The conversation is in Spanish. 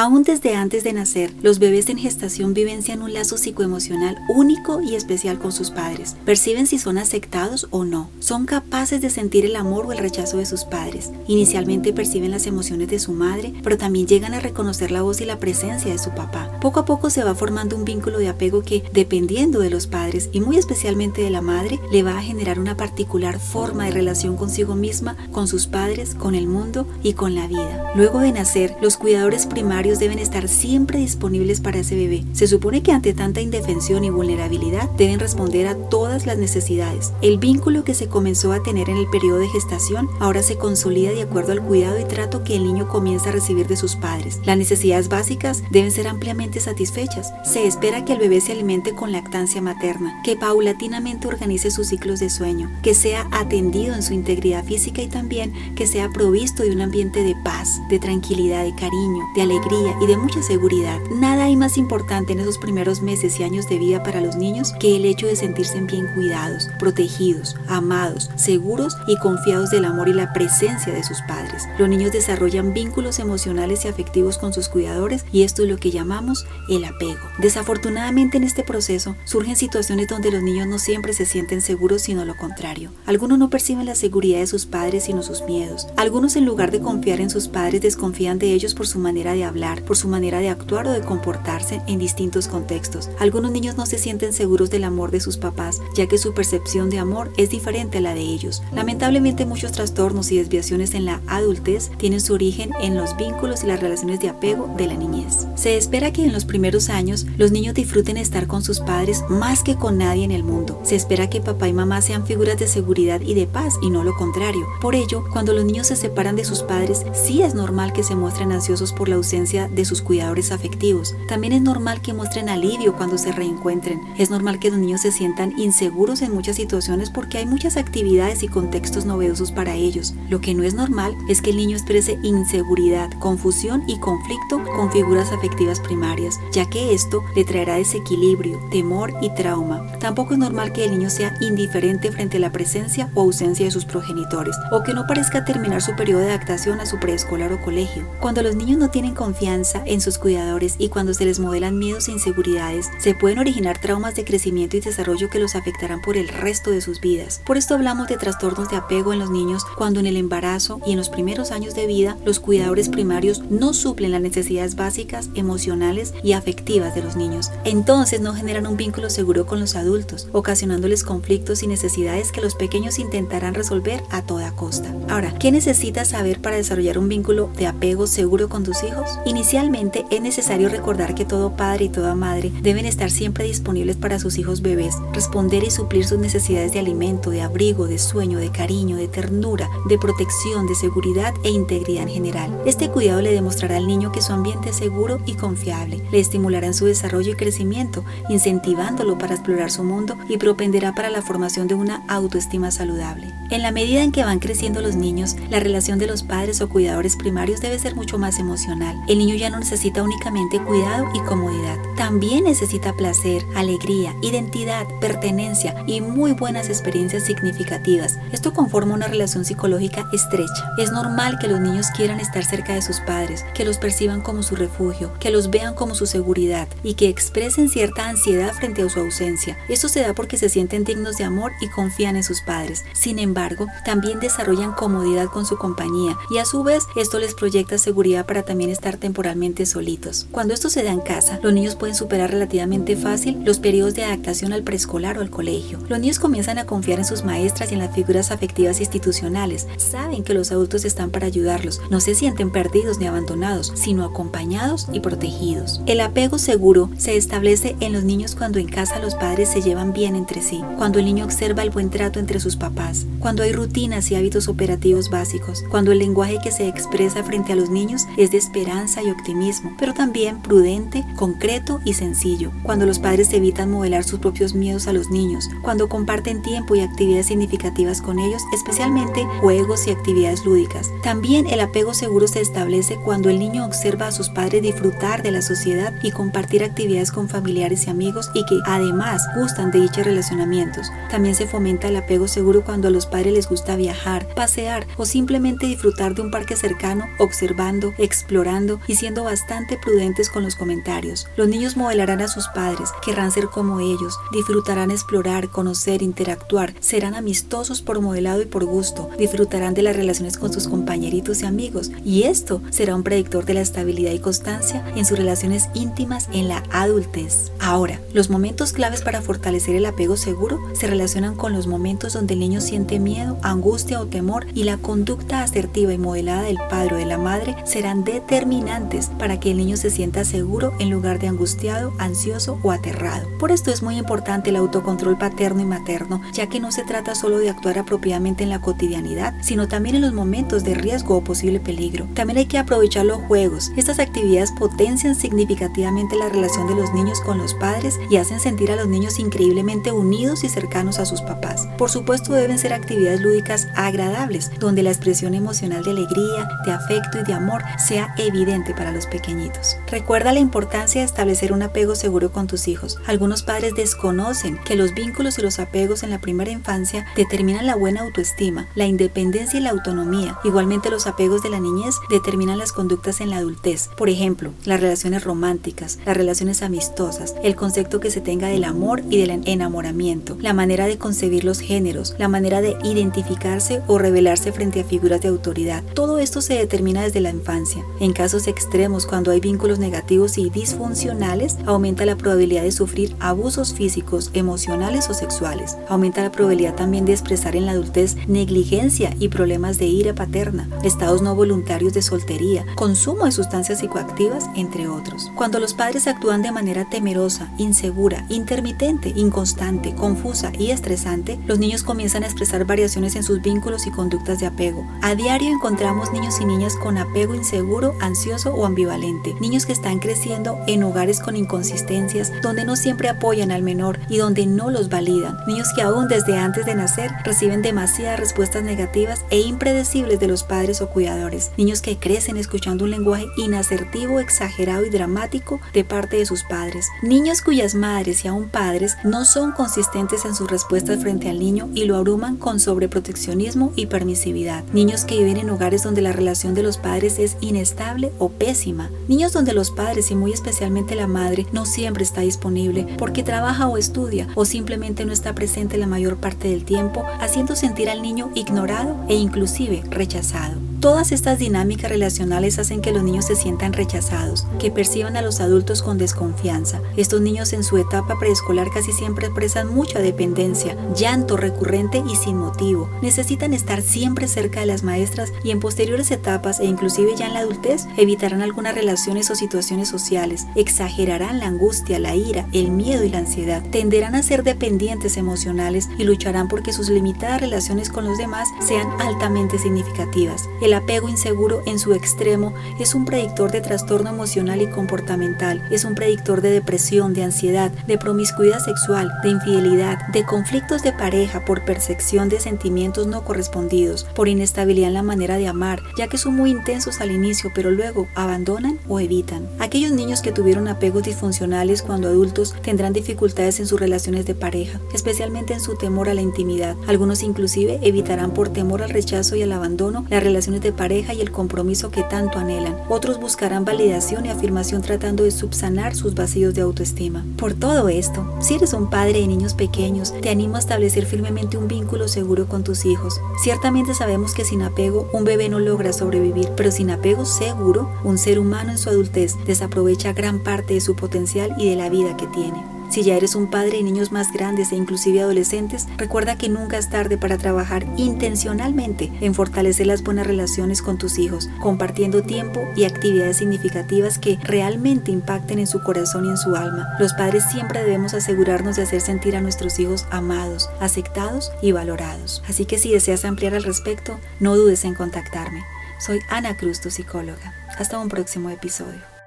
Aún desde antes de nacer, los bebés en gestación vivencian un lazo psicoemocional único y especial con sus padres. Perciben si son aceptados o no. Son capaces de sentir el amor o el rechazo de sus padres. Inicialmente perciben las emociones de su madre, pero también llegan a reconocer la voz y la presencia de su papá. Poco a poco se va formando un vínculo de apego que, dependiendo de los padres y muy especialmente de la madre, le va a generar una particular forma de relación consigo misma, con sus padres, con el mundo y con la vida. Luego de nacer, los cuidadores primarios deben estar siempre disponibles para ese bebé. Se supone que ante tanta indefensión y vulnerabilidad deben responder a todas las necesidades. El vínculo que se comenzó a tener en el periodo de gestación ahora se consolida de acuerdo al cuidado y trato que el niño comienza a recibir de sus padres. Las necesidades básicas deben ser ampliamente satisfechas. Se espera que el bebé se alimente con lactancia materna, que paulatinamente organice sus ciclos de sueño, que sea atendido en su integridad física y también que sea provisto de un ambiente de paz, de tranquilidad, de cariño, de alegría y de mucha seguridad. Nada hay más importante en esos primeros meses y años de vida para los niños que el hecho de sentirse bien cuidados, protegidos, amados, seguros y confiados del amor y la presencia de sus padres. Los niños desarrollan vínculos emocionales y afectivos con sus cuidadores y esto es lo que llamamos el apego. Desafortunadamente en este proceso surgen situaciones donde los niños no siempre se sienten seguros sino lo contrario. Algunos no perciben la seguridad de sus padres sino sus miedos. Algunos en lugar de confiar en sus padres desconfían de ellos por su manera de hablar, por su manera de actuar o de comportarse en distintos contextos. Algunos niños no se sienten seguros del amor de sus papás, ya que su percepción de amor es diferente a la de ellos. Lamentablemente muchos trastornos y desviaciones en la adultez tienen su origen en los vínculos y las relaciones de apego de la niñez. Se espera que en los primeros años los niños disfruten estar con sus padres más que con nadie en el mundo. Se espera que papá y mamá sean figuras de seguridad y de paz y no lo contrario. Por ello, cuando los niños se separan de sus padres, sí es normal que se muestren ansiosos por la ausencia de sus cuidadores afectivos. También es normal que muestren alivio cuando se reencuentren. Es normal que los niños se sientan inseguros en muchas situaciones porque hay muchas actividades y contextos novedosos para ellos. Lo que no es normal es que el niño exprese inseguridad, confusión y conflicto con figuras afectivas primarias, ya que esto le traerá desequilibrio, temor y trauma. Tampoco es normal que el niño sea indiferente frente a la presencia o ausencia de sus progenitores, o que no parezca terminar su periodo de adaptación a su preescolar o colegio. Cuando los niños no tienen confianza en sus cuidadores y cuando se les modelan miedos e inseguridades, se pueden originar traumas de crecimiento y desarrollo que los afectarán por el resto de sus vidas. Por esto hablamos de trastornos de apego en los niños cuando en el embarazo y en los primeros años de vida los cuidadores primarios no suplen las necesidades básicas, emocionales y afectivas de los niños. Entonces no generan un vínculo seguro con los adultos, ocasionándoles conflictos y necesidades que los pequeños intentarán resolver a toda costa. Ahora, ¿qué necesitas saber para desarrollar un vínculo de apego seguro con tus hijos? Inicialmente es necesario recordar que todo padre y toda madre deben estar siempre disponibles para sus hijos bebés, responder y suplir sus necesidades de alimento, de abrigo, de sueño, de cariño, de ternura, de protección, de seguridad e integridad en general. Este cuidado le demostrará al niño que su ambiente es seguro y confiable, le estimulará en su desarrollo y crecimiento, incentivándolo para explorar su mundo y propenderá para la formación de una autoestima saludable. En la medida en que van creciendo los niños, la relación de los padres o cuidadores primarios debe ser mucho más emocional. Niño ya no necesita únicamente cuidado y comodidad, también necesita placer, alegría, identidad, pertenencia y muy buenas experiencias significativas. Esto conforma una relación psicológica estrecha. Es normal que los niños quieran estar cerca de sus padres, que los perciban como su refugio, que los vean como su seguridad y que expresen cierta ansiedad frente a su ausencia. Esto se da porque se sienten dignos de amor y confían en sus padres. Sin embargo, también desarrollan comodidad con su compañía y a su vez esto les proyecta seguridad para también estar temporalmente solitos. Cuando esto se da en casa, los niños pueden superar relativamente fácil los periodos de adaptación al preescolar o al colegio. Los niños comienzan a confiar en sus maestras y en las figuras afectivas institucionales. Saben que los adultos están para ayudarlos. No se sienten perdidos ni abandonados, sino acompañados y protegidos. El apego seguro se establece en los niños cuando en casa los padres se llevan bien entre sí, cuando el niño observa el buen trato entre sus papás, cuando hay rutinas y hábitos operativos básicos, cuando el lenguaje que se expresa frente a los niños es de esperanza y optimismo, pero también prudente, concreto y sencillo, cuando los padres evitan modelar sus propios miedos a los niños, cuando comparten tiempo y actividades significativas con ellos, especialmente juegos y actividades lúdicas. También el apego seguro se establece cuando el niño observa a sus padres disfrutar de la sociedad y compartir actividades con familiares y amigos y que además gustan de dichos relacionamientos. También se fomenta el apego seguro cuando a los padres les gusta viajar, pasear o simplemente disfrutar de un parque cercano, observando, explorando y siendo bastante prudentes con los comentarios. Los niños modelarán a sus padres, querrán ser como ellos, disfrutarán explorar, conocer, interactuar, serán amistosos por modelado y por gusto, disfrutarán de las relaciones con sus compañeritos y amigos, y esto será un predictor de la estabilidad y constancia en sus relaciones íntimas en la adultez. Ahora, los momentos claves para fortalecer el apego seguro se relacionan con los momentos donde el niño siente miedo, angustia o temor y la conducta asertiva y modelada del padre o de la madre serán determinantes para que el niño se sienta seguro en lugar de angustiado, ansioso o aterrado. Por esto es muy importante el autocontrol paterno y materno, ya que no se trata solo de actuar apropiadamente en la cotidianidad, sino también en los momentos de riesgo o posible peligro. También hay que aprovechar los juegos. Estas actividades potencian significativamente la relación de los niños con los padres y hacen sentir a los niños increíblemente unidos y cercanos a sus papás. Por supuesto deben ser actividades lúdicas agradables, donde la expresión emocional de alegría, de afecto y de amor sea evidente para los pequeñitos. Recuerda la importancia de establecer un apego seguro con tus hijos. Algunos padres desconocen que los vínculos y los apegos en la primera infancia determinan la buena autoestima, la independencia y la autonomía. Igualmente los apegos de la niñez determinan las conductas en la adultez. Por ejemplo, las relaciones románticas, las relaciones amistosas, el concepto que se tenga del amor y del enamoramiento, la manera de concebir los géneros, la manera de identificarse o revelarse frente a figuras de autoridad. Todo esto se determina desde la infancia. En casos extremos, cuando hay vínculos negativos y disfuncionales, aumenta la probabilidad de sufrir abusos físicos, emocionales o sexuales. Aumenta la probabilidad también de expresar en la adultez negligencia y problemas de ira paterna, estados no voluntarios de soltería, consumo de sustancias psicoactivas, entre otros. Cuando los padres actúan de manera temerosa, insegura, intermitente, inconstante, confusa y estresante, los niños comienzan a expresar variaciones en sus vínculos y conductas de apego. A diario encontramos niños y niñas con apego inseguro, ansioso o ambivalente, niños que están creciendo en hogares con inconsistencias, donde no siempre apoyan al menor y donde no los validan, niños que aún desde antes de nacer reciben demasiadas respuestas negativas e impredecibles de los padres o cuidadores, niños que crecen escuchando un lenguaje inasertivo, exagerado y dramático de parte de sus padres, niños cuyas madres y aún padres no son consistentes en sus respuestas frente al niño y lo abruman con sobreproteccionismo y permisividad, niños que viven en hogares donde la relación de los padres es inestable o pésima, niños donde los padres y muy especialmente la madre no siempre está disponible porque trabaja o estudia o simplemente no está presente la mayor parte del tiempo, haciendo sentir al niño ignorado e inclusive rechazado. Todas estas dinámicas relacionales hacen que los niños se sientan rechazados, que perciban a los adultos con desconfianza. Estos niños en su etapa preescolar casi siempre expresan mucha dependencia, llanto recurrente y sin motivo. Necesitan estar siempre cerca de las maestras y en posteriores etapas e inclusive ya en la adultez evitarán algunas relaciones o situaciones sociales, exagerarán la angustia, la ira, el miedo y la ansiedad, tenderán a ser dependientes emocionales y lucharán porque sus limitadas relaciones con los demás sean altamente significativas. Apego inseguro en su extremo es un predictor de trastorno emocional y comportamental, es un predictor de depresión, de ansiedad, de promiscuidad sexual, de infidelidad, de conflictos de pareja por percepción de sentimientos no correspondidos, por inestabilidad en la manera de amar, ya que son muy intensos al inicio pero luego abandonan o evitan. Aquellos niños que tuvieron apegos disfuncionales cuando adultos tendrán dificultades en sus relaciones de pareja, especialmente en su temor a la intimidad. Algunos inclusive evitarán por temor al rechazo y al abandono las de pareja y el compromiso que tanto anhelan. Otros buscarán validación y afirmación tratando de subsanar sus vacíos de autoestima. Por todo esto, si eres un padre de niños pequeños, te animo a establecer firmemente un vínculo seguro con tus hijos. Ciertamente sabemos que sin apego un bebé no logra sobrevivir, pero sin apego seguro, un ser humano en su adultez desaprovecha gran parte de su potencial y de la vida que tiene. Si ya eres un padre de niños más grandes e inclusive adolescentes, recuerda que nunca es tarde para trabajar intencionalmente en fortalecer las buenas relaciones con tus hijos, compartiendo tiempo y actividades significativas que realmente impacten en su corazón y en su alma. Los padres siempre debemos asegurarnos de hacer sentir a nuestros hijos amados, aceptados y valorados. Así que si deseas ampliar al respecto, no dudes en contactarme. Soy Ana Cruz, tu psicóloga. Hasta un próximo episodio.